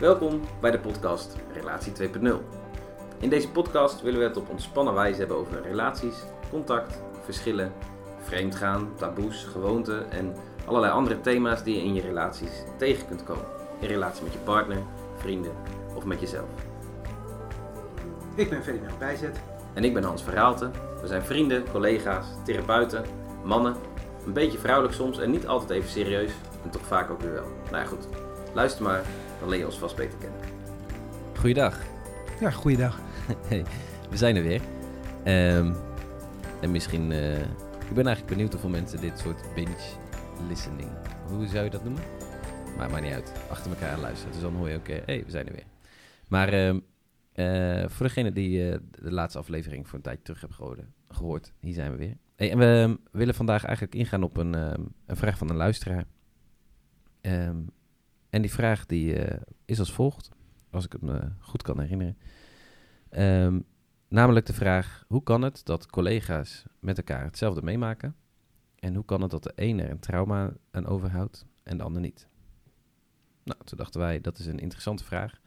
Welkom bij de podcast Relatie 2.0. In deze podcast willen we het op ontspannen wijze hebben over relaties, contact, verschillen, vreemdgaan, taboes, gewoonten en allerlei andere thema's die je in je relaties tegen kunt komen. In relatie met je partner, vrienden of met jezelf. Ik ben Ferdinand Bijzet. En ik ben Hans Verhaalte. We zijn vrienden, collega's, therapeuten, mannen. Een beetje vrouwelijk soms en niet altijd even serieus. En toch vaak ook weer wel. Nou ja, goed. Luister maar, dan leer je ons vast beter kennen. Goeiedag. Ja, goeiedag. Hey, we zijn er weer. Ehm, en misschien... eh, ik ben eigenlijk benieuwd hoeveel mensen dit soort binge listening... Hoe zou je dat noemen? Maar maakt niet uit. Achter elkaar luisteren. Dus dan hoor je ook... Hé, hey, we zijn er weer. Maar ehm, eh, voor degene die eh, de laatste aflevering voor een tijdje terug hebben gehoord, gehoord hier zijn we weer. Hey, en we willen vandaag eigenlijk ingaan op een, ehm, een vraag van een luisteraar. En die vraag die, eh, is als volgt, als ik het me goed kan herinneren. Ehm, namelijk de vraag, hoe kan het dat collega's met elkaar hetzelfde meemaken? En hoe kan het dat de ene er een trauma aan overhoudt en de ander niet? Nou, toen dachten wij, dat is een interessante vraag.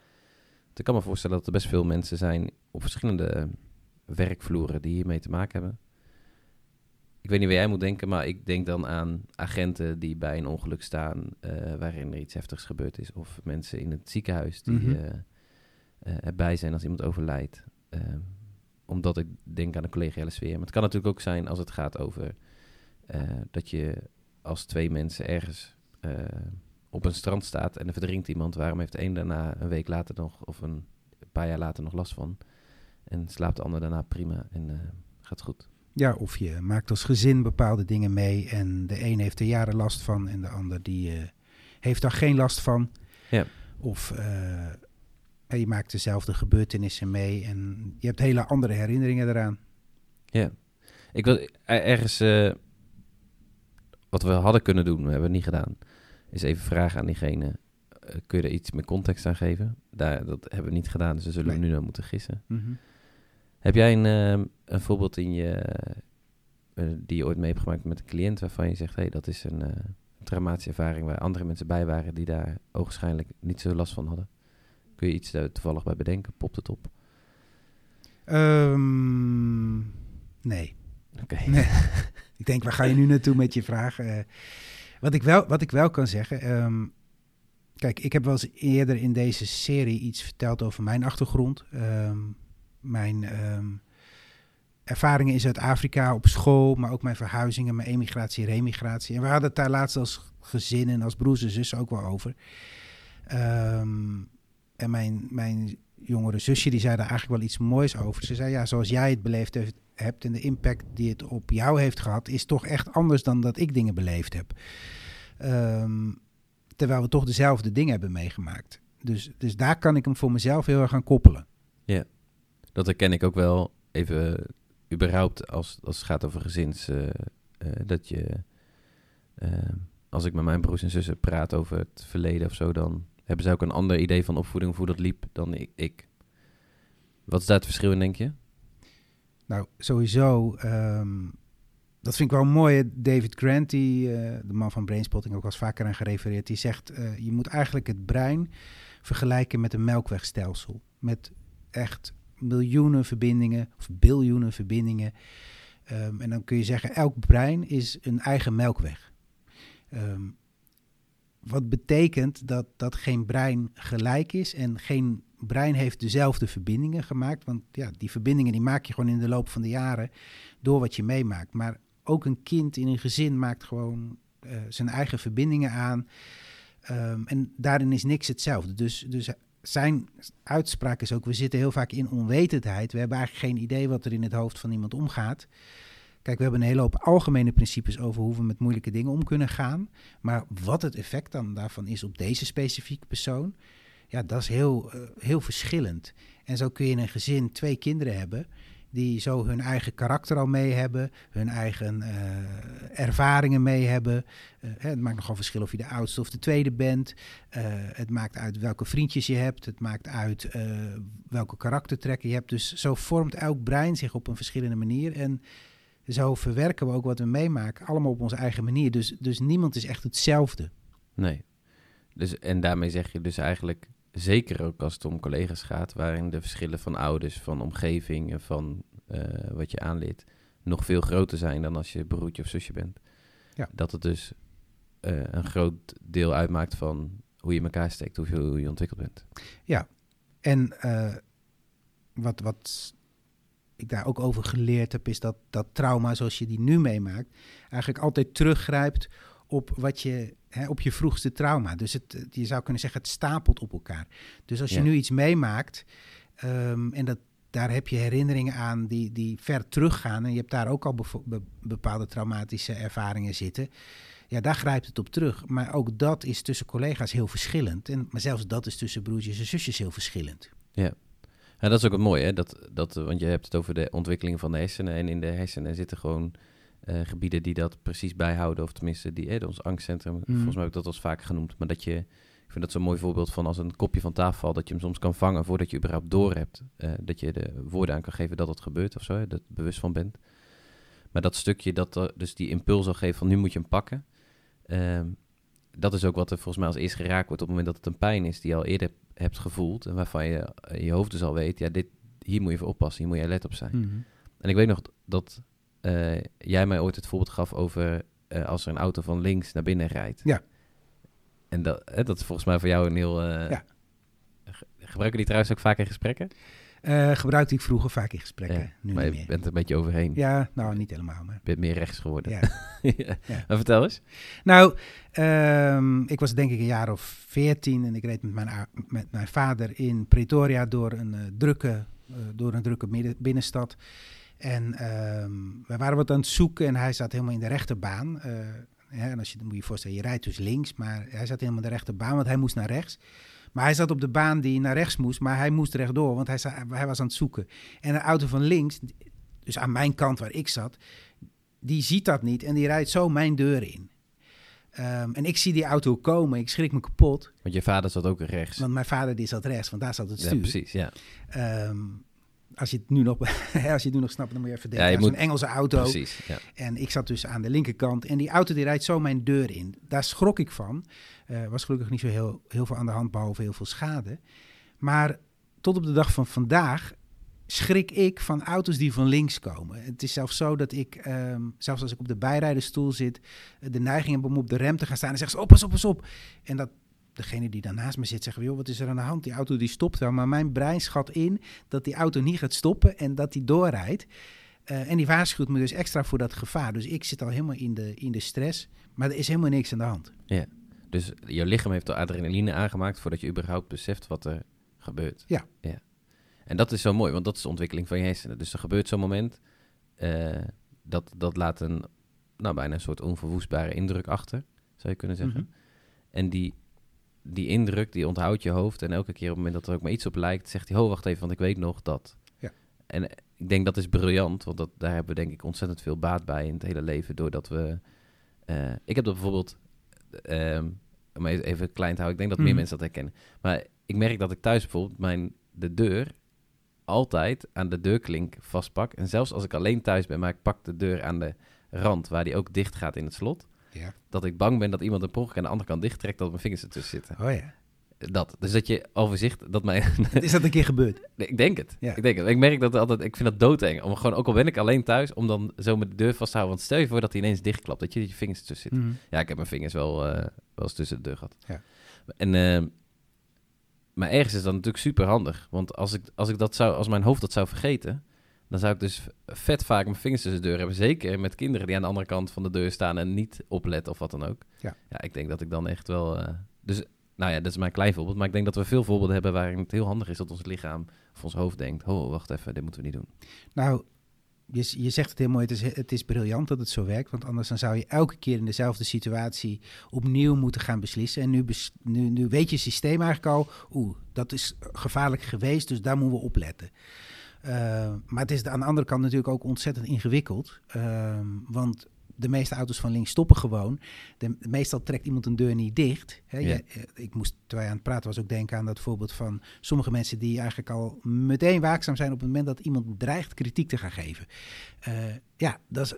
Ik kan me voorstellen dat er best veel mensen zijn op verschillende eh, werkvloeren die hiermee te maken hebben. Ik weet niet waar jij moet denken, maar ik denk dan aan agenten die bij een ongeluk staan eh, waarin er iets heftigs gebeurd is. Of mensen in het ziekenhuis die eh, erbij zijn als iemand overlijdt. Ehm, omdat ik denk aan de collegiale sfeer. Maar het kan natuurlijk ook zijn als het gaat over dat je als twee mensen ergens op een strand staat en er verdrinkt iemand. Waarom heeft de een daarna een week later nog of een paar jaar later nog last van? En slaapt de ander daarna prima en gaat goed. Ja, of je maakt als gezin bepaalde dingen mee en de een heeft er jaren last van en de ander die eh, heeft daar geen last van. Ja. Of eh, je maakt dezelfde gebeurtenissen mee en je hebt hele andere herinneringen eraan. Ja. Ik wil er- ergens eh, wat we hadden kunnen doen, we hebben het niet gedaan. Is even vragen aan diegene. kun je er iets meer context aan geven? Daar, dat hebben we niet gedaan, dus we zullen Nee. nu nog moeten gissen. Mhm. Heb jij een, ehm, een voorbeeld in je, eh, die je ooit mee hebt gemaakt met een cliënt waarvan je zegt, hé, hey, dat is een, eh, een traumatische ervaring waar andere mensen bij waren die daar ogenschijnlijk niet zo last van hadden? Kun je iets daar toevallig bij bedenken? Popt het op? Ehm, nee. Oké. Nee. ik denk, waar ga je nu naartoe met je vraag? Eh, wat, ik wel, wat ik wel kan zeggen. ehm, kijk, ik heb wel eens eerder in deze serie iets verteld over mijn achtergrond. Ehm, mijn ehm, ervaringen in Zuid-Afrika op school, maar ook mijn verhuizingen, mijn emigratie, remigratie. En we hadden het daar laatst als gezin en als broers en zussen ook wel over. Ehm, en mijn, mijn jongere zusje, die zei daar eigenlijk wel iets moois over. Ze zei, ja, zoals jij het beleefd hebt en de impact die het op jou heeft gehad, is toch echt anders dan dat ik dingen beleefd heb. Ehm, terwijl we toch dezelfde dingen hebben meegemaakt. Dus, dus daar kan ik hem voor mezelf heel erg aan koppelen. Dat herken ik ook wel even überhaupt als, als het gaat over gezins. eh, eh, dat je, eh, als ik met mijn broers en zussen praat over het verleden of zo, dan hebben ze ook een ander idee van opvoeding of hoe dat liep dan ik. ik. Wat is daar het verschil in, denk je? Nou, sowieso, ehm, dat vind ik wel mooi. David Grant, die, de man van Brainspotting, ook al vaker aan gerefereerd, die zegt, je moet eigenlijk het brein vergelijken met een melkwegstelsel. Met echt miljoenen verbindingen of biljoenen verbindingen. Ehm, en dan kun je zeggen, elk brein is een eigen melkweg. Ehm, wat betekent dat, dat geen brein gelijk is en geen brein heeft dezelfde verbindingen gemaakt. Want ja, die verbindingen die maak je gewoon in de loop van de jaren door wat je meemaakt. Maar ook een kind in een gezin maakt gewoon eh, zijn eigen verbindingen aan. Ehm, en daarin is niks hetzelfde. Dus, dus zijn uitspraak is ook, we zitten heel vaak in onwetendheid. We hebben eigenlijk geen idee wat er in het hoofd van iemand omgaat. Kijk, we hebben een hele hoop algemene principes over hoe we met moeilijke dingen om kunnen gaan. Maar wat het effect dan daarvan is op deze specifieke persoon, ja, dat is heel, eh, heel verschillend. En zo kun je in een gezin twee kinderen hebben die zo hun eigen karakter al mee hebben, hun eigen eh, ervaringen mee hebben. Eh, het maakt nogal verschil of je de oudste of de tweede bent. Eh, het maakt uit welke vriendjes je hebt. Het maakt uit welke karaktertrekken je hebt. Dus zo vormt elk brein zich op een verschillende manier. En zo verwerken we ook wat we meemaken, allemaal op onze eigen manier. Dus, dus niemand is echt hetzelfde. Nee. Dus, en daarmee zeg je dus eigenlijk, zeker ook als het om collega's gaat, waarin de verschillen van ouders, van omgeving en van eh, wat je aanleert, nog veel groter zijn dan als je broertje of zusje bent. Ja. Dat het dus eh, een groot deel uitmaakt van hoe je elkaar steekt, hoeveel hoe je ontwikkeld bent. En eh, wat, wat ik daar ook over geleerd heb, is dat, dat trauma zoals je die nu meemaakt, eigenlijk altijd teruggrijpt op wat je, hè, op je vroegste trauma. Dus het, je zou kunnen zeggen, het stapelt op elkaar. Dus als je Ja. nu iets meemaakt, ehm, en dat, daar heb je herinneringen aan die, die ver teruggaan, en je hebt daar ook al bepaalde traumatische ervaringen zitten. Ja, daar grijpt het op terug. Maar ook dat is tussen collega's heel verschillend. En, maar zelfs dat is tussen broertjes en zusjes heel verschillend. Ja, dat is ook het mooie, hè? Dat, dat, eh, want je hebt het over de ontwikkeling van de hersenen. En in de hersenen zitten gewoon eh, gebieden die dat precies bijhouden. Of tenminste, die, eh, ons angstcentrum. Volgens mij heb ik dat al eens vaak genoemd. Maar dat je, ik vind dat zo'n mooi voorbeeld van als een kopje van tafel valt, dat je hem soms kan vangen voordat je überhaupt door hebt. eh, dat je de woorden aan kan geven dat het gebeurt of zo, hè, dat je er bewust van bent. Maar dat stukje, dat er dus die impuls al geeft van nu moet je hem pakken. ehm, dat is ook wat er volgens mij als eerst geraakt wordt op het moment dat het een pijn is die je al eerder hebt gevoeld. En waarvan je je hoofd dus al weet, ja, dit, hier moet je voor oppassen, hier moet je alert op zijn. En ik weet nog dat eh, jij mij ooit het voorbeeld gaf over eh, als er een auto van links naar binnen rijdt. Ja. En dat, hè, dat is volgens mij voor jou een heel... eh, Ja. ge- Gebruiken die trouwens ook vaak in gesprekken? Eh gebruikte ik vroeger vaak in gesprekken. Ja, nu maar je meer. bent er een beetje overheen. Ja, nou niet helemaal. Maar, Je bent meer rechts geworden. ja. Ja. Ja. Maar vertel eens. Nou, ehm, ik was denk ik een jaar of veertien en ik reed met mijn, met mijn vader in Pretoria door een eh, drukke, eh, door een drukke binnenstad. En ehm wij waren wat aan het zoeken en hij zat helemaal in de rechterbaan. Eh, en als je, dan moet je je voorstellen, je rijdt dus links, maar hij zat helemaal in de rechterbaan, want hij moest naar rechts. Maar hij zat op de baan die naar rechts moest, maar hij moest rechtdoor, want hij, za- hij was aan het zoeken. En een auto van links, dus aan mijn kant waar ik zat, die ziet dat niet en die rijdt zo mijn deur in. Ehm, en ik zie die auto komen, ik schrik me kapot, Want je vader zat ook rechts. want mijn vader die zat rechts, want daar zat het ja, stuur. precies. Ja, Ehm, als je het nu nog, als je het nu nog snapt, dan moet je even denken Ja, je aan zo'n moet- Engelse auto. precies. Ja. En ik zat dus aan de linkerkant en die auto die rijdt zo mijn deur in. Daar schrok ik van. Eh was gelukkig niet zo heel, heel veel aan de hand, behalve heel veel schade. Maar tot op de dag van vandaag schrik ik van auto's die van links komen. Het is zelfs zo dat ik, ehm, zelfs als ik op de bijrijdersstoel zit, de neiging heb om op de rem te gaan staan en zeggen ze, oh, pas op, pas op. En dat degene die daarnaast me zit zegt, joh, wat is er aan de hand? Die auto die stopt wel, maar mijn brein schat in dat die auto niet gaat stoppen en dat die doorrijdt. Eh, en die waarschuwt me dus extra voor dat gevaar. Dus ik zit al helemaal in de, in de stress, maar er is helemaal niks aan de hand. Dus jouw lichaam heeft al adrenaline aangemaakt voordat je überhaupt beseft wat er gebeurt. Ja. ja. En dat is zo mooi, want dat is de ontwikkeling van je hersenen. Dus er gebeurt zo'n moment, eh, dat, dat laat een, nou bijna een soort onverwoestbare indruk achter, zou je kunnen zeggen. Mhm. En die, die indruk, die onthoudt je hoofd. En elke keer op het moment dat er ook maar iets op lijkt, zegt hij, oh wacht even, want ik weet nog dat. Ja. En eh, ik denk dat is briljant, want dat, daar hebben we denk ik ontzettend veel baat bij in het hele leven. Doordat we, eh, ik heb dat bijvoorbeeld, ehm, om even even klein te houden, ik denk dat meer Mhm. mensen dat herkennen. Maar ik merk dat ik thuis bijvoorbeeld mijn, de deur altijd aan de deurklink vastpak. En zelfs als ik alleen thuis ben, maar ik pak de deur aan de rand waar die ook dicht gaat in het slot. Ja. Dat ik bang ben dat iemand een ongeluk aan de andere kant dicht trekt, dat mijn vingers ertussen zitten. Oh ja. Dat. Dus dat je overzicht, dat mijn... Is dat een keer gebeurd? Nee, ik denk het. Ja. Ik denk het. Ik merk dat altijd, ik vind dat doodeng. Om gewoon, ook al ben ik alleen thuis, om dan zo met de deur vast te houden. Want stel je voor dat hij ineens dichtklapt, dat je, dat je vingers ertussen zitten. Mhm. Ja, ik heb mijn vingers wel, eh, wel eens tussen de deur gehad. Ja. En, eh, maar ergens is dat natuurlijk super handig. Want als, ik, als, ik dat zou, als mijn hoofd dat zou vergeten, dan zou ik dus vet vaak mijn vingers tussen de deur hebben. Zeker met kinderen die aan de andere kant van de deur staan en niet opletten of wat dan ook. Ja. ja ik denk dat ik dan echt wel... eh, dus, nou ja, dat is mijn klein voorbeeld. Maar ik denk dat we veel voorbeelden hebben waarin het heel handig is dat ons lichaam of ons hoofd denkt... Oh, wacht even, dit moeten we niet doen. Nou, je, je zegt het heel mooi, het is, het is briljant dat het zo werkt. Want anders dan zou je elke keer in dezelfde situatie opnieuw moeten gaan beslissen. En nu, bes- nu, nu weet je systeem eigenlijk al, oeh, dat is gevaarlijk geweest, dus daar moeten we op letten. Eh, maar het is aan de andere kant natuurlijk ook ontzettend ingewikkeld. Ehm, want de meeste auto's van links stoppen gewoon. De, meestal trekt iemand een deur niet dicht. Hè. Ja. Eh, ik moest, terwijl je aan het praten was, ook denken aan dat voorbeeld van sommige mensen die eigenlijk al meteen waakzaam zijn op het moment dat iemand dreigt kritiek te gaan geven. Eh, ja, dat is,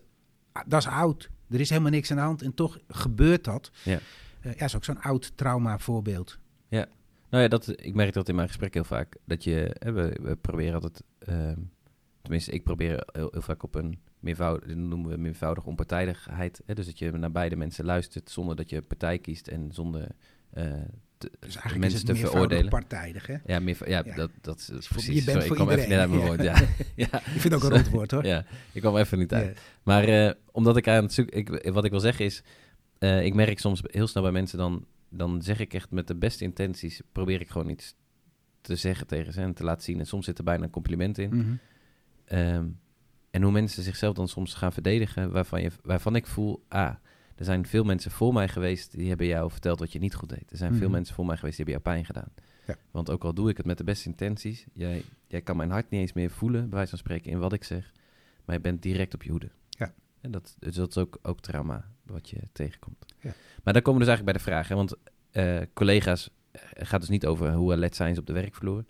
dat is oud. Er is helemaal niks aan de hand en toch gebeurt dat. Ja. Ja, is ook zo'n oud trauma voorbeeld. Nou ja, dat, ik merk dat in mijn gesprek heel vaak. Dat je, hè, we, we proberen altijd, ehm, tenminste ik probeer heel, heel vaak op een meervoudig, dat noemen we meervoudige onpartijdigheid. Hè, dus dat je naar beide mensen luistert zonder dat je partij kiest en zonder eh, te, Dus mensen is te meervoudig veroordelen. partijdig, hè? Ja, meer, ja, Ja. Dat, dat is precies. je bent Sorry, voor ik kwam even niet uit mijn iedereen. woord. Ja. ja. Ik vind het ook een rond woord, hoor. Ja, ik kwam even niet uit. Maar eh, omdat ik aan het zoeken... Ik, wat ik wil zeggen is... eh, ik merk soms heel snel bij mensen dan... Dan zeg ik echt met de beste intenties... Probeer ik gewoon iets te zeggen tegen ze en te laten zien. En soms zit er bijna een compliment in. Mhm. Ehm, en hoe mensen zichzelf dan soms gaan verdedigen... Waarvan, je, waarvan ik voel... Ah, er zijn veel mensen voor mij geweest... Die hebben jou verteld wat je niet goed deed. Er zijn veel Mhm. mensen voor mij geweest... Die hebben jou pijn gedaan. Ja. Want ook al doe ik het met de beste intenties... Jij, jij kan mijn hart niet eens meer voelen... Bij wijze van spreken in wat ik zeg... Maar je bent direct op je hoede. Ja. En dat, dus dat is ook, ook trauma wat je tegenkomt. Ja. Maar dan komen we dus eigenlijk bij de vraag. Hè? Want eh, collega's, eh, het gaat dus niet over hoe alert zijn ze op de werkvloer.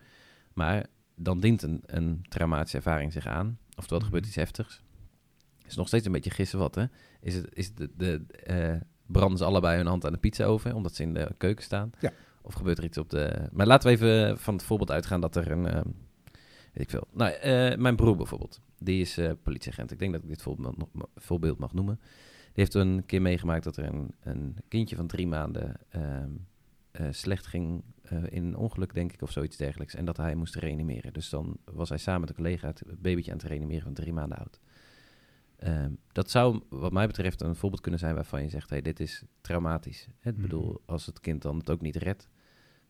Maar dan dient een, een traumatische ervaring zich aan. Oftewel, er gebeurt Mhm. iets heftigs. is nog steeds een beetje gissen wat, hè? Is het, is de, de, eh, branden ze allebei hun hand aan de pizza oven, omdat ze in de keuken staan? Ja. Of gebeurt er iets op de... Maar laten we even van het voorbeeld uitgaan dat er een... ehm, weet ik veel. Nou, eh, mijn broer bijvoorbeeld. Die is eh, politieagent. Ik denk dat ik dit voorbeeld, voorbeeld mag noemen. Die heeft een keer meegemaakt dat er een, een kindje van drie maanden ehm, eh, slecht ging eh, in een ongeluk, denk ik, of zoiets dergelijks. En dat hij moest reanimeren. Dus dan was hij samen met een collega het babytje aan het reanimeren van drie maanden oud. Ehm, dat zou, wat mij betreft, een voorbeeld kunnen zijn waarvan je zegt: hey, dit is traumatisch. Ik Mhm. bedoel, als het kind dan het ook niet redt,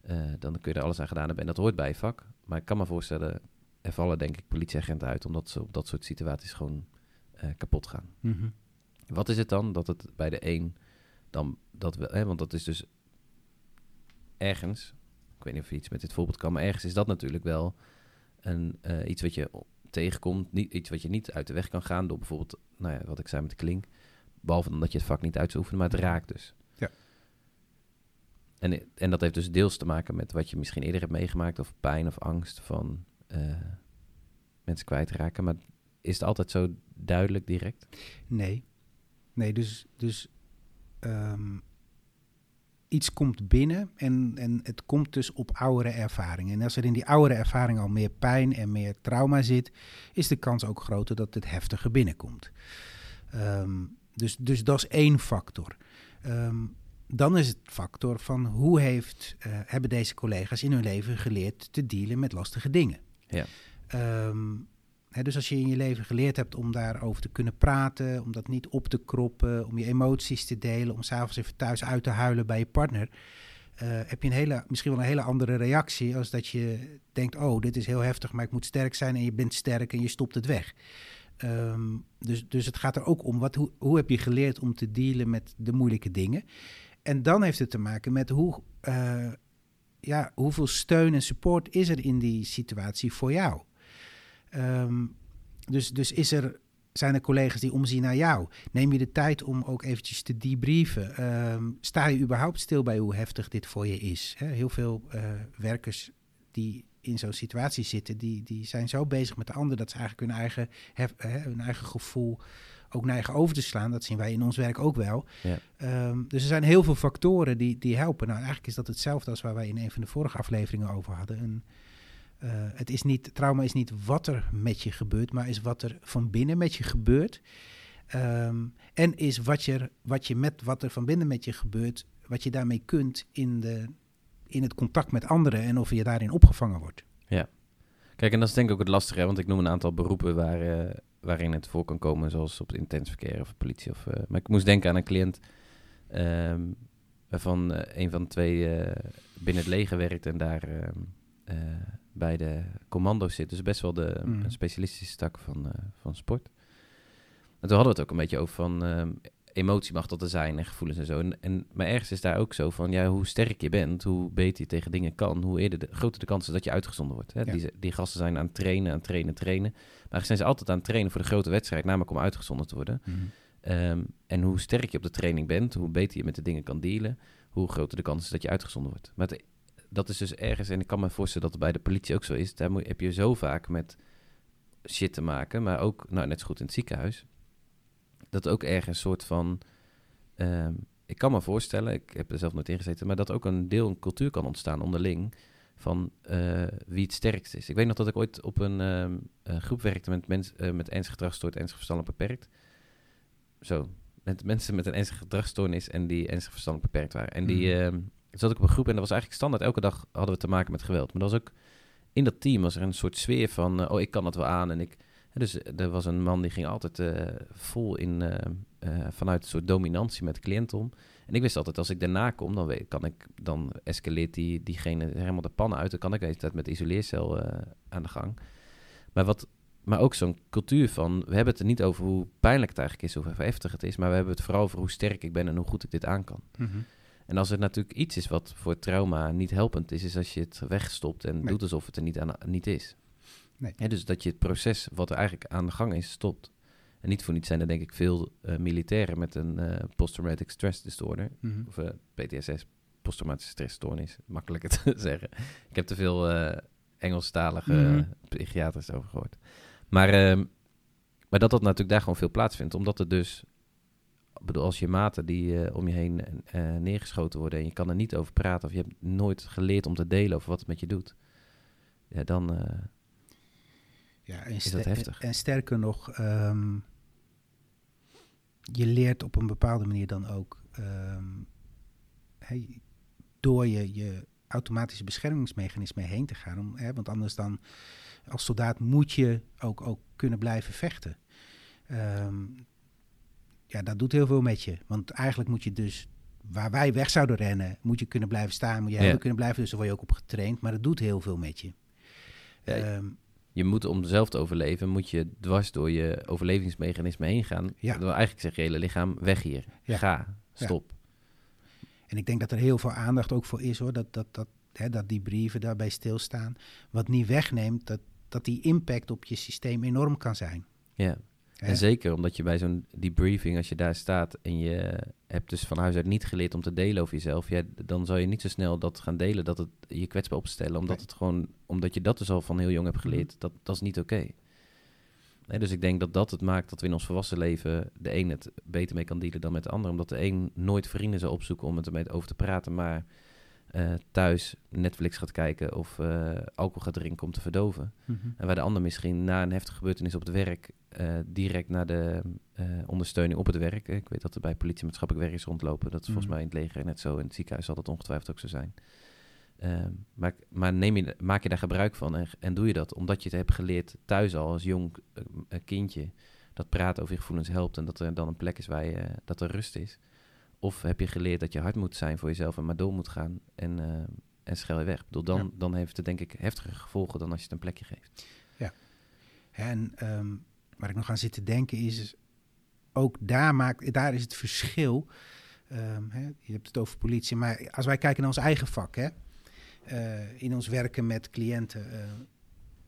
eh, dan kun je er alles aan gedaan hebben. En dat hoort bij je vak. Maar ik kan me voorstellen, er vallen denk ik politieagenten uit, omdat ze op dat soort situaties gewoon kapot gaan. Mhm. Wat is het dan dat het bij de een dan dat we, hè, want dat is dus ergens, ik weet niet of je iets met dit voorbeeld kan, maar ergens is dat natuurlijk wel een, eh, iets wat je tegenkomt, niet, iets wat je niet uit de weg kan gaan door bijvoorbeeld, nou ja, wat ik zei met de klink, behalve dan dat je het vak niet uit zou oefenen, maar het raakt dus. Ja. En, en dat heeft dus deels te maken met wat je misschien eerder hebt meegemaakt, of pijn of angst van eh, mensen kwijtraken, maar is het altijd zo duidelijk direct? Nee. Nee, dus, dus ehm, iets komt binnen en, en het komt dus op oudere ervaringen. En als er in die oudere ervaring al meer pijn en meer trauma zit, is de kans ook groter dat het heftiger binnenkomt. Ehm, dus, dus dat is één factor. Ehm, dan is het factor van hoe heeft, eh, hebben deze collega's in hun leven geleerd te dealen met lastige dingen. Ja. Dus als je in je leven geleerd hebt om daarover te kunnen praten, om dat niet op te kroppen, om je emoties te delen, om s'avonds even thuis uit te huilen bij je partner, eh, heb je een hele, misschien wel een hele andere reactie als dat je denkt, oh, dit is heel heftig, maar ik moet sterk zijn en je bent sterk en je stopt het weg. Ehm, dus, dus het gaat er ook om, wat, hoe, hoe heb je geleerd om te dealen met de moeilijke dingen? En dan heeft het te maken met hoe, eh, ja, hoeveel steun en support is er in die situatie voor jou? Ehm, dus, dus is er, zijn er collega's die omzien naar jou? Neem je de tijd om ook eventjes te debriefen? Ehm, sta je überhaupt stil bij hoe heftig dit voor je is? Heel veel eh, werkers die in zo'n situatie zitten, die, die zijn zo bezig met de ander dat ze eigenlijk hun eigen, hef, hè, hun eigen gevoel ook naar eigen over te slaan. Dat zien wij in ons werk ook wel. Ja. Ehm, dus er zijn heel veel factoren die, die helpen. Nou, eigenlijk is dat hetzelfde als waar wij in een van de vorige afleveringen over hadden. Een, eh, het is niet, trauma is niet wat er met je gebeurt, maar is wat er van binnen met je gebeurt. Ehm, en is wat je, wat je met wat er van binnen met je gebeurt, wat je daarmee kunt in, de, in het contact met anderen en of je daarin opgevangen wordt. Kijk, en dat is denk ik ook het lastige, want ik noem een aantal beroepen waar, eh, waarin het voor kan komen, zoals op het intens verkeer of politie. Of, eh, maar ik moest denken aan een cliënt ehm, waarvan eh, een van twee binnen het leger werkt en daar ehm, eh, bij de commando's zit. Dus best wel de Mm. specialistische tak van, eh, van sport. En toen hadden we het ook een beetje over van ehm, emotie mag dat er zijn en gevoelens en zo. En, en, maar ergens is daar ook zo van, ja, hoe sterk je bent, hoe beter je tegen dingen kan, hoe eerder de, groter de kans is dat je uitgezonden wordt. Hè? Ja. Die, die gasten zijn aan het trainen, aan het trainen, trainen. Maar zijn ze altijd aan het trainen voor de grote wedstrijd, namelijk om uitgezonden te worden. Ehm, en hoe sterk je op de training bent, hoe beter je met de dingen kan dealen, hoe groter de kans is dat je uitgezonden wordt. Maar het- dat is dus ergens, en ik kan me voorstellen dat het bij de politie ook zo is, daar moet, heb je zo vaak met shit te maken, maar ook, nou net zo goed in het ziekenhuis, dat ook ergens een soort van, ehm, ik kan me voorstellen, ik heb er zelf nooit in gezeten, maar dat ook een deel een cultuur kan ontstaan onderling van eh, wie het sterkst is. Ik weet nog dat ik ooit op een ehm, eh, groep werkte met mensen uh, met ernstige gedragsstoornis, ernstig verstandelijk beperkt. Zo, met mensen met een ernstige gedragsstoornis en die ernstig verstandelijk beperkt waren. En die Mhm. Zat ik op een groep en dat was eigenlijk standaard. Elke dag hadden we te maken met geweld. Maar dat was ook in dat team was er een soort sfeer van, eh, oh, ik kan dat wel aan. En ik, dus er was een man die ging altijd eh, vol in, eh, eh, vanuit een soort dominantie met de cliënt om. En ik wist altijd, als ik daarna kom, dan, weet, kan ik, dan escaleert die, diegene helemaal de pannen uit. Dan kan ik de hele tijd met de isoleercel eh, aan de gang. Maar, wat, maar ook zo'n cultuur van, we hebben het er niet over hoe pijnlijk het eigenlijk is, of hoe heftig het is. Maar we hebben het vooral over hoe sterk ik ben en hoe goed ik dit aan kan. Mhm. En als er natuurlijk iets is wat voor trauma niet helpend is, is als je het wegstopt en Nee. doet alsof het er niet, aan, niet is. Nee. Dus dat je het proces wat er eigenlijk aan de gang is, stopt. En niet voor niets zijn er denk ik veel eh, militairen met een eh posttraumatic stress disorder, Mhm. of eh, PTSS, posttraumatische stressstoornis, makkelijker te zeggen. Ik heb te veel Engelstalige eh, psychiaters over gehoord. Maar, ehm, maar dat dat natuurlijk daar gewoon veel plaatsvindt, omdat er dus ik bedoel, als je maten die eh, om je heen eh, neergeschoten worden en je kan er niet over praten of je hebt nooit geleerd om te delen over wat het met je doet, ja, dan eh, Ja, en, Is dat heftig? en sterker nog, ehm, je leert op een bepaalde manier dan ook ehm, hey, door je, je automatische beschermingsmechanisme heen te gaan. Om, hè, want anders dan, als soldaat moet je ook, ook kunnen blijven vechten. Ehm, ja, dat doet heel veel met je. Want eigenlijk moet je dus, waar wij weg zouden rennen, moet je kunnen blijven staan, moet je Ja. kunnen blijven. Dus daar word je ook op getraind. Maar dat doet heel veel met je. Ja, Ehm, je moet om zelf te overleven, moet je dwars door je overlevingsmechanisme heen gaan. Ja. Terwijl eigenlijk zegt je hele lichaam, weg hier, Ja. ga, stop. En ik denk dat er heel veel aandacht ook voor is hoor. Dat, dat, dat, hè, dat die brieven daarbij stilstaan. Wat niet wegneemt dat, dat die impact op je systeem enorm kan zijn. Ja. Hè? En zeker omdat je bij zo'n debriefing, als je daar staat en je hebt dus van huis uit niet geleerd om te delen over jezelf, ja, dan zal je niet zo snel dat gaan delen, dat het je kwetsbaar opstellen, omdat Nee. het gewoon, omdat je dat dus al van heel jong hebt geleerd, dat, dat is niet oké. Nee, dus ik denk dat dat het maakt dat we in ons volwassen leven de een het beter mee kan dealen dan met de ander, omdat de een nooit vrienden zal opzoeken om het ermee over te praten, maar eh, thuis Netflix gaat kijken of eh, alcohol gaat drinken om te verdoven. Mhm. En waar de ander misschien na een heftige gebeurtenis op het werk eh, direct naar de ondersteuning op het werk. Ik weet dat er bij politie maatschappelijk werkers rondlopen. Dat is volgens Mhm. mij in het leger net zo. In het ziekenhuis zal dat ongetwijfeld ook zo zijn. Ehm, maar maar neem je, maak je daar gebruik van en, en doe je dat omdat je het hebt geleerd thuis al als jong kindje. Dat praten over je gevoelens helpt en dat er dan een plek is waar je, dat er rust is. Of heb je geleerd dat je hard moet zijn voor jezelf en maar door moet gaan en, eh, en schel je weg. Ik bedoel, dan, Ja. dan heeft het denk ik heftige gevolgen dan als je het een plekje geeft. En ehm, waar ik nog aan zit te denken is, ook daar, maakt, daar is het verschil. Ehm, hè, je hebt het over politie, maar als wij kijken naar ons eigen vak, hè, eh, in ons werken met cliënten, eh,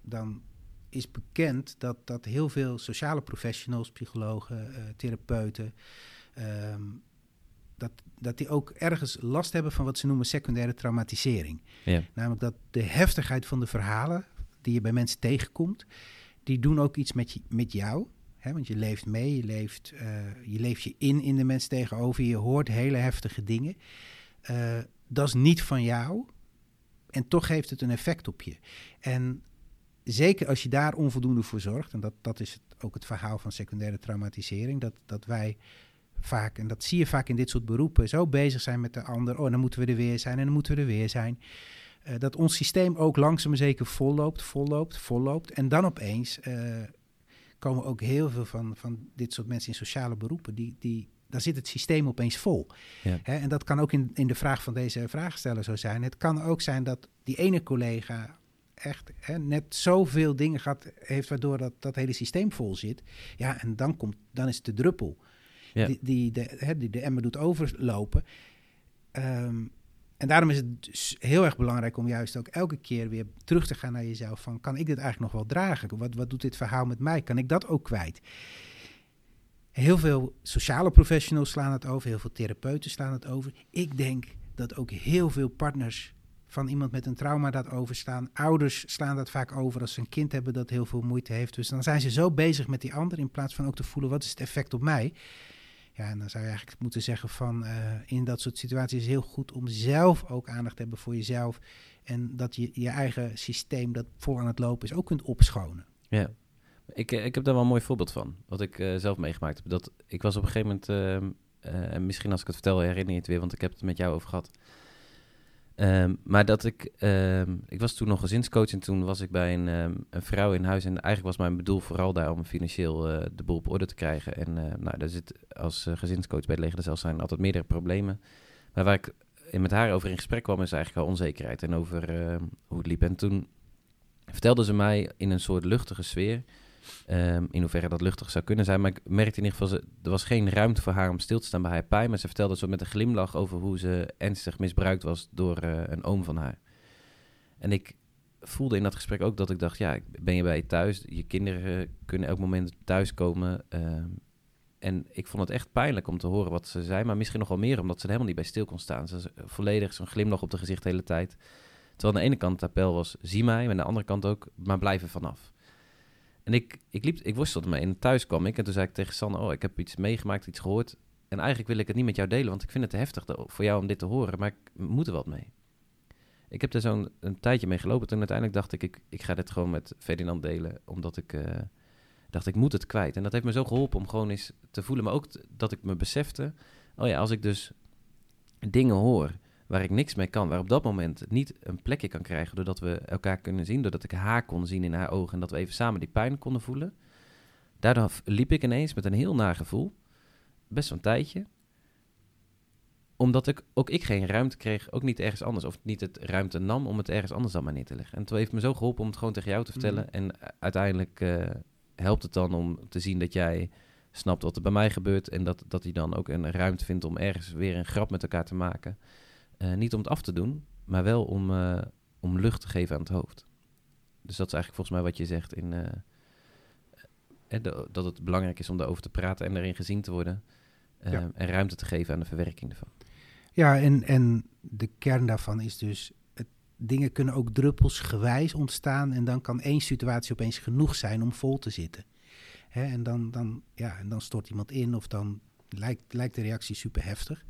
dan is bekend dat, dat heel veel sociale professionals, psychologen, therapeuten, ehm, dat, dat die ook ergens last hebben van wat ze noemen secundaire traumatisering. Ja. Namelijk dat de heftigheid van de verhalen die je bij mensen tegenkomt, die doen ook iets met, je, met jou. Hè? Want je leeft mee, je leeft, eh, je leeft je in in de mensen tegenover, je hoort hele heftige dingen. Eh, dat is niet van jou en toch heeft het een effect op je. En zeker als je daar onvoldoende voor zorgt, en dat, dat is het, ook het verhaal van secundaire traumatisering, dat, dat wij vaak, en dat zie je vaak in dit soort beroepen, zo bezig zijn met de ander. Oh, dan moeten we er weer zijn en dan moeten we er weer zijn. Eh, dat ons systeem ook langzaam maar zeker volloopt, volloopt, volloopt. En dan opeens eh, komen ook heel veel van, van dit soort mensen in sociale beroepen, die, die, daar zit het systeem opeens vol. Ja. Hè, en dat kan ook in, in de vraag van deze vraagsteller zo zijn. Het kan ook zijn dat die ene collega echt hè, net zoveel dingen gaat, heeft waardoor dat, dat hele systeem vol zit. Ja, en dan, komt, dan is het de druppel. Die, de, de emmer doet overlopen. Ehm, en daarom is het dus heel erg belangrijk om juist ook elke keer weer terug te gaan naar jezelf. Van, kan ik dit eigenlijk nog wel dragen? Wat, wat doet dit verhaal met mij? Kan ik dat ook kwijt? Heel veel sociale professionals slaan het over, heel veel therapeuten slaan het over. Ik denk dat ook heel veel partners van iemand met een trauma dat overstaan. Ouders slaan dat vaak over als ze een kind hebben dat heel veel moeite heeft. Dus dan zijn ze zo bezig met die ander in plaats van ook te voelen wat is het effect op mij. Ja, en dan zou je eigenlijk moeten zeggen van eh, in dat soort situaties is heel goed om zelf ook aandacht te hebben voor jezelf. En dat je je eigen systeem dat vol aan het lopen is ook kunt opschonen. Ja. Ik, eh, ik heb daar wel een mooi voorbeeld van. Wat ik eh, zelf meegemaakt heb. Dat, ik was op een gegeven moment... ehm, eh, en misschien als ik het vertel herinner je het weer. Want ik heb het met jou over gehad. Ehm, maar dat ik... ehm, ik was toen nog gezinscoach. En toen was ik bij een, ehm, een vrouw in huis. En eigenlijk was mijn bedoel vooral daar om financieel eh, de boel op orde te krijgen. En eh, nou, daar zit als eh, gezinscoach bij het leger zelfs zijn altijd meerdere problemen. Maar waar ik met haar over in gesprek kwam... is eigenlijk wel onzekerheid. En over hoe het liep. En toen vertelde ze mij in een soort luchtige sfeer... Ehm, in hoeverre dat luchtig zou kunnen zijn. Maar ik merkte in ieder geval, ze, er was geen ruimte voor haar om stil te staan bij haar pijn. Maar ze vertelde zo met een glimlach over hoe ze ernstig misbruikt was door eh, een oom van haar. En ik voelde in dat gesprek ook dat ik dacht, ja, ben je bij je thuis? Je kinderen kunnen elk moment thuiskomen. ehm, en ik vond het echt pijnlijk om te horen wat ze zei. Maar misschien nog wel meer, omdat ze er helemaal niet bij stil kon staan. Ze was volledig zo'n glimlach op de gezicht de hele tijd. Terwijl aan de ene kant het appel was, zie mij. Maar aan de andere kant ook, maar blijf er vanaf. En ik, ik, liep, ik worstelde mee. En thuis kwam ik en toen zei ik tegen Sanne... oh, ik heb iets meegemaakt, iets gehoord. En eigenlijk wil ik het niet met jou delen... want ik vind het te heftig voor jou om dit te horen... maar ik moet er wat mee. Ik heb er zo'n een tijdje mee gelopen... en uiteindelijk dacht ik, ik, ik ga dit gewoon met Ferdinand delen... omdat ik eh, dacht, ik moet het kwijt. En dat heeft me zo geholpen om gewoon eens te voelen... maar ook dat ik me besefte... oh ja, als ik dus dingen hoor waar ik niks mee kan, waar op dat moment het niet een plekje kan krijgen doordat we elkaar kunnen zien, doordat ik haar kon zien in haar ogen en dat we even samen die pijn konden voelen. Daardoor liep ik ineens met een heel naar gevoel, best wel een tijdje, omdat ik ook ik geen ruimte kreeg, ook niet ergens anders, of niet het ruimte nam om het ergens anders dan maar neer te leggen. En toen heeft me zo geholpen om het gewoon tegen jou te vertellen. Mhm. En u- uiteindelijk eh, helpt het dan om te zien dat jij snapt wat er bij mij gebeurt en dat, dat hij dan ook een ruimte vindt om ergens weer een grap met elkaar te maken. Eh, niet om het af te doen, maar wel om, eh, om lucht te geven aan het hoofd. Dus dat is eigenlijk volgens mij wat je zegt in, eh, de- dat het belangrijk is om daarover te praten en erin gezien te worden. Ja. En ruimte te geven aan de verwerking ervan. Ja, en, en de kern daarvan is dus, dingen kunnen ook druppelsgewijs ontstaan en dan kan één situatie opeens genoeg zijn om vol te zitten. Hè, en, dan, dan, ja, en dan stort iemand in of dan lijkt, lijkt de reactie super heftig.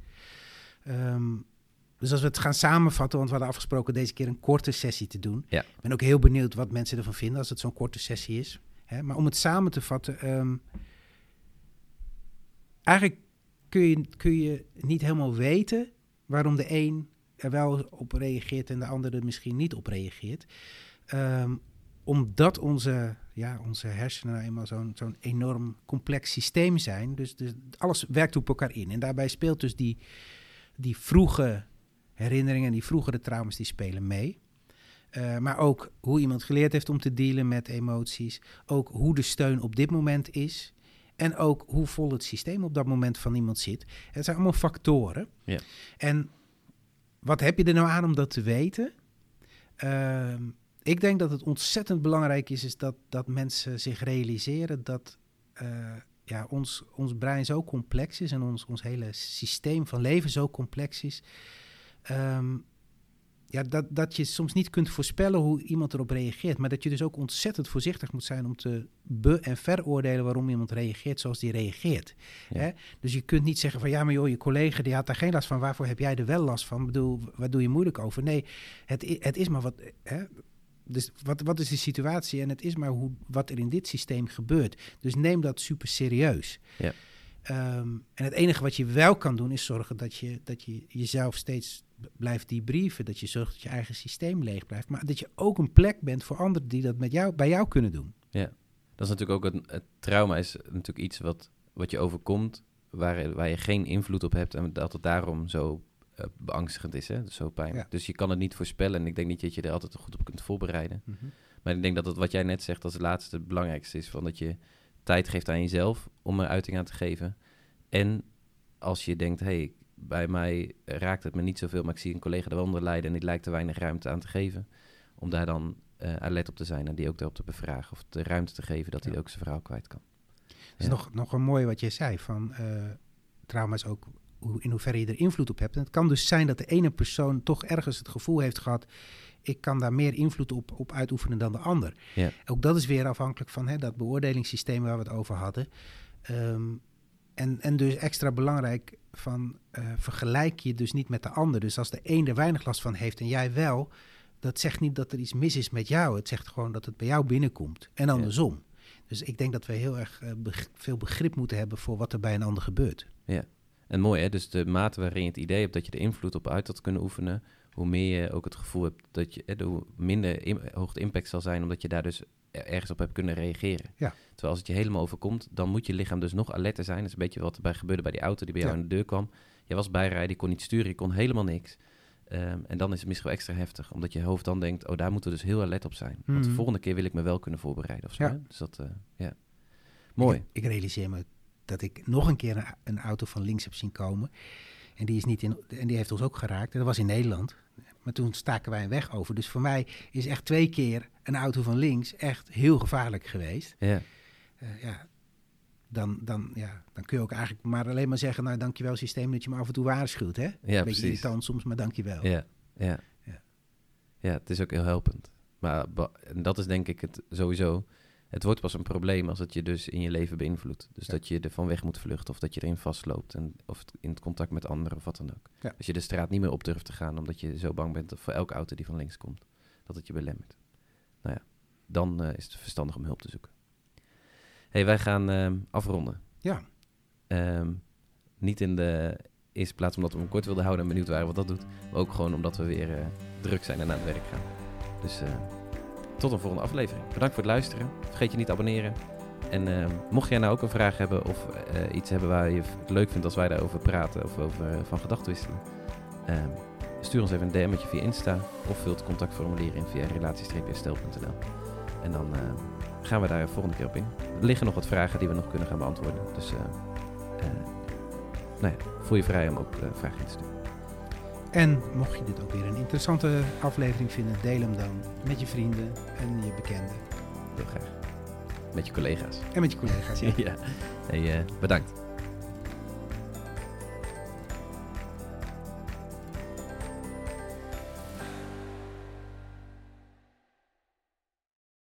Ehm, dus als we het gaan samenvatten, want we hadden afgesproken deze keer een korte sessie te doen. Ja. Ik ben ook heel benieuwd wat mensen ervan vinden als het zo'n korte sessie is. Hè, maar om het samen te vatten, ehm, eigenlijk kun je, kun je niet helemaal weten waarom de een er wel op reageert en de ander er misschien niet op reageert. Ehm, omdat onze, ja, onze hersenen nou eenmaal zo'n zo'n enorm complex systeem zijn. Dus, dus alles werkt op elkaar in. En daarbij speelt dus die, die vroege herinneringen, die vroegere trauma's, die spelen mee. Eh, maar ook hoe iemand geleerd heeft om te dealen met emoties. Ook hoe de steun op dit moment is. En ook hoe vol het systeem op dat moment van iemand zit. Het zijn allemaal factoren. Ja. En wat heb je er nou aan om dat te weten? Ehm, ik denk dat het ontzettend belangrijk is, is dat, dat mensen zich realiseren dat eh, ja, ons, ons brein zo complex is en ons, ons hele systeem van leven zo complex is. Ehm, ja, dat, dat je soms niet kunt voorspellen hoe iemand erop reageert. Maar dat je dus ook ontzettend voorzichtig moet zijn om te be- en veroordelen waarom iemand reageert zoals die reageert. Ja. Hè? Dus je kunt niet zeggen van ja, maar joh, je collega die had daar geen last van. Waarvoor heb jij er wel last van? Ik bedoel, waar doe je moeilijk over? Nee, het, het is maar wat. Hè? Dus wat, wat is de situatie? En het is maar hoe, wat er in dit systeem gebeurt. Dus neem dat super serieus. Ja. Ehm, en het enige wat je wel kan doen is zorgen dat je, dat je jezelf steeds blijft debriefen. Dat je zorgt dat je eigen systeem leeg blijft. Maar dat je ook een plek bent voor anderen die dat met jou, bij jou kunnen doen. Dat is natuurlijk ook het, het trauma is natuurlijk iets wat, wat je overkomt, waar, waar je geen invloed op hebt en dat het daarom zo eh, beangstigend is, hè? Dus zo pijnlijk. Ja. Dus je kan het niet voorspellen en ik denk niet dat je er altijd goed op kunt voorbereiden. Maar ik denk dat het wat jij net zegt als het laatste het belangrijkste is, van dat je tijd geeft aan jezelf om er uiting aan te geven. En als je denkt, hé, hey, bij mij raakt het me niet zoveel, maar ik zie een collega wel onder lijden en die lijkt er weinig ruimte aan te geven, om daar dan eh alert op te zijn en die ook daarop te bevragen of de ruimte te geven dat hij Ja. ook zijn verhaal kwijt kan. Het is Ja. nog, nog een mooi wat je zei van eh trauma is ook hoe, in hoeverre je er invloed op hebt. En het kan dus zijn dat de ene persoon toch ergens het gevoel heeft gehad, ik kan daar meer invloed op, op uitoefenen dan de ander. Ja. Ook dat is weer afhankelijk van hè, dat beoordelingssysteem waar we het over hadden. Ehm, en, en dus extra belangrijk van eh, vergelijk je dus niet met de ander. Dus als de een er weinig last van heeft en jij wel, dat zegt niet dat er iets mis is met jou. Het zegt gewoon dat het bij jou binnenkomt en andersom. Dus ik denk dat we heel erg eh, beg- veel begrip moeten hebben voor wat er bij een ander gebeurt. En mooi hè, dus de mate waarin je het idee hebt dat je er invloed op uit had kunnen oefenen, hoe meer je ook het gevoel hebt dat je, eh, hoe minder hoog de impact zal zijn, omdat je daar dus ergens op hebt kunnen reageren. Ja. Terwijl als het je helemaal overkomt, dan moet je lichaam dus nog alerter zijn. Dat is een beetje wat er bij gebeurde bij die auto die bij jou aan de deur kwam. Je was bijrijden, je kon niet sturen, je kon helemaal niks. Ehm, en dan is het misschien wel extra heftig, omdat je hoofd dan denkt, oh daar moeten we dus heel alert op zijn. Want de Mhm. volgende keer wil ik me wel kunnen voorbereiden of zo. Ja. Dus dat, eh, ja. Mooi. Ik, ik realiseer me dat ik nog een keer een, een auto van links heb zien komen. En die, is niet in, en die heeft ons ook geraakt. En dat was in Nederland. Maar toen staken wij een weg over. Dus voor mij is echt twee keer een auto van links echt heel gevaarlijk geweest. Ja. Eh, ja, dan, dan, ja, dan kun je ook eigenlijk maar alleen maar zeggen... nou, dankjewel systeem dat je me af en toe waarschuwt. Hè? Ja, Beetje precies. irritant soms, maar dankjewel. Ja, ja. Ja. Ja, het is ook heel helpend. Maar en dat is denk ik het sowieso. Het wordt pas een probleem als het je dus in je leven beïnvloedt. Dus Ja. dat je ervan weg moet vluchten of dat je erin vastloopt. En, of in het contact met anderen of wat dan ook. Ja. Als je de straat niet meer op durft te gaan omdat je zo bang bent voor elke auto die van links komt. Dat het je belemmert. Nou ja, dan eh, is het verstandig om hulp te zoeken. hey, wij gaan ehm, afronden. Ja. Ehm, niet in de eerste plaats omdat we hem kort wilden houden en benieuwd waren wat dat doet. Maar ook gewoon omdat we weer eh, druk zijn en aan het werk gaan. Dus eh, tot een volgende aflevering. Bedankt voor het luisteren. Vergeet je niet te abonneren. En ehm, mocht jij nou ook een vraag hebben of eh, iets hebben waar je het leuk vindt als wij daarover praten of over eh, van gedachten wisselen. ehm, stuur ons even een DM'tje via Insta of vul het contactformulier in via relatie-herstel.nl. En dan ehm, gaan we daar volgende keer op in. Er liggen nog wat vragen die we nog kunnen gaan beantwoorden. Dus eh, nou ja, voel je vrij om ook vragen in te sturen. En mocht je dit ook weer een interessante aflevering vinden... deel hem dan met je vrienden en je bekenden. Heel graag. Met je collega's. En met je collega's. ja. ja. Hey, eh, bedankt.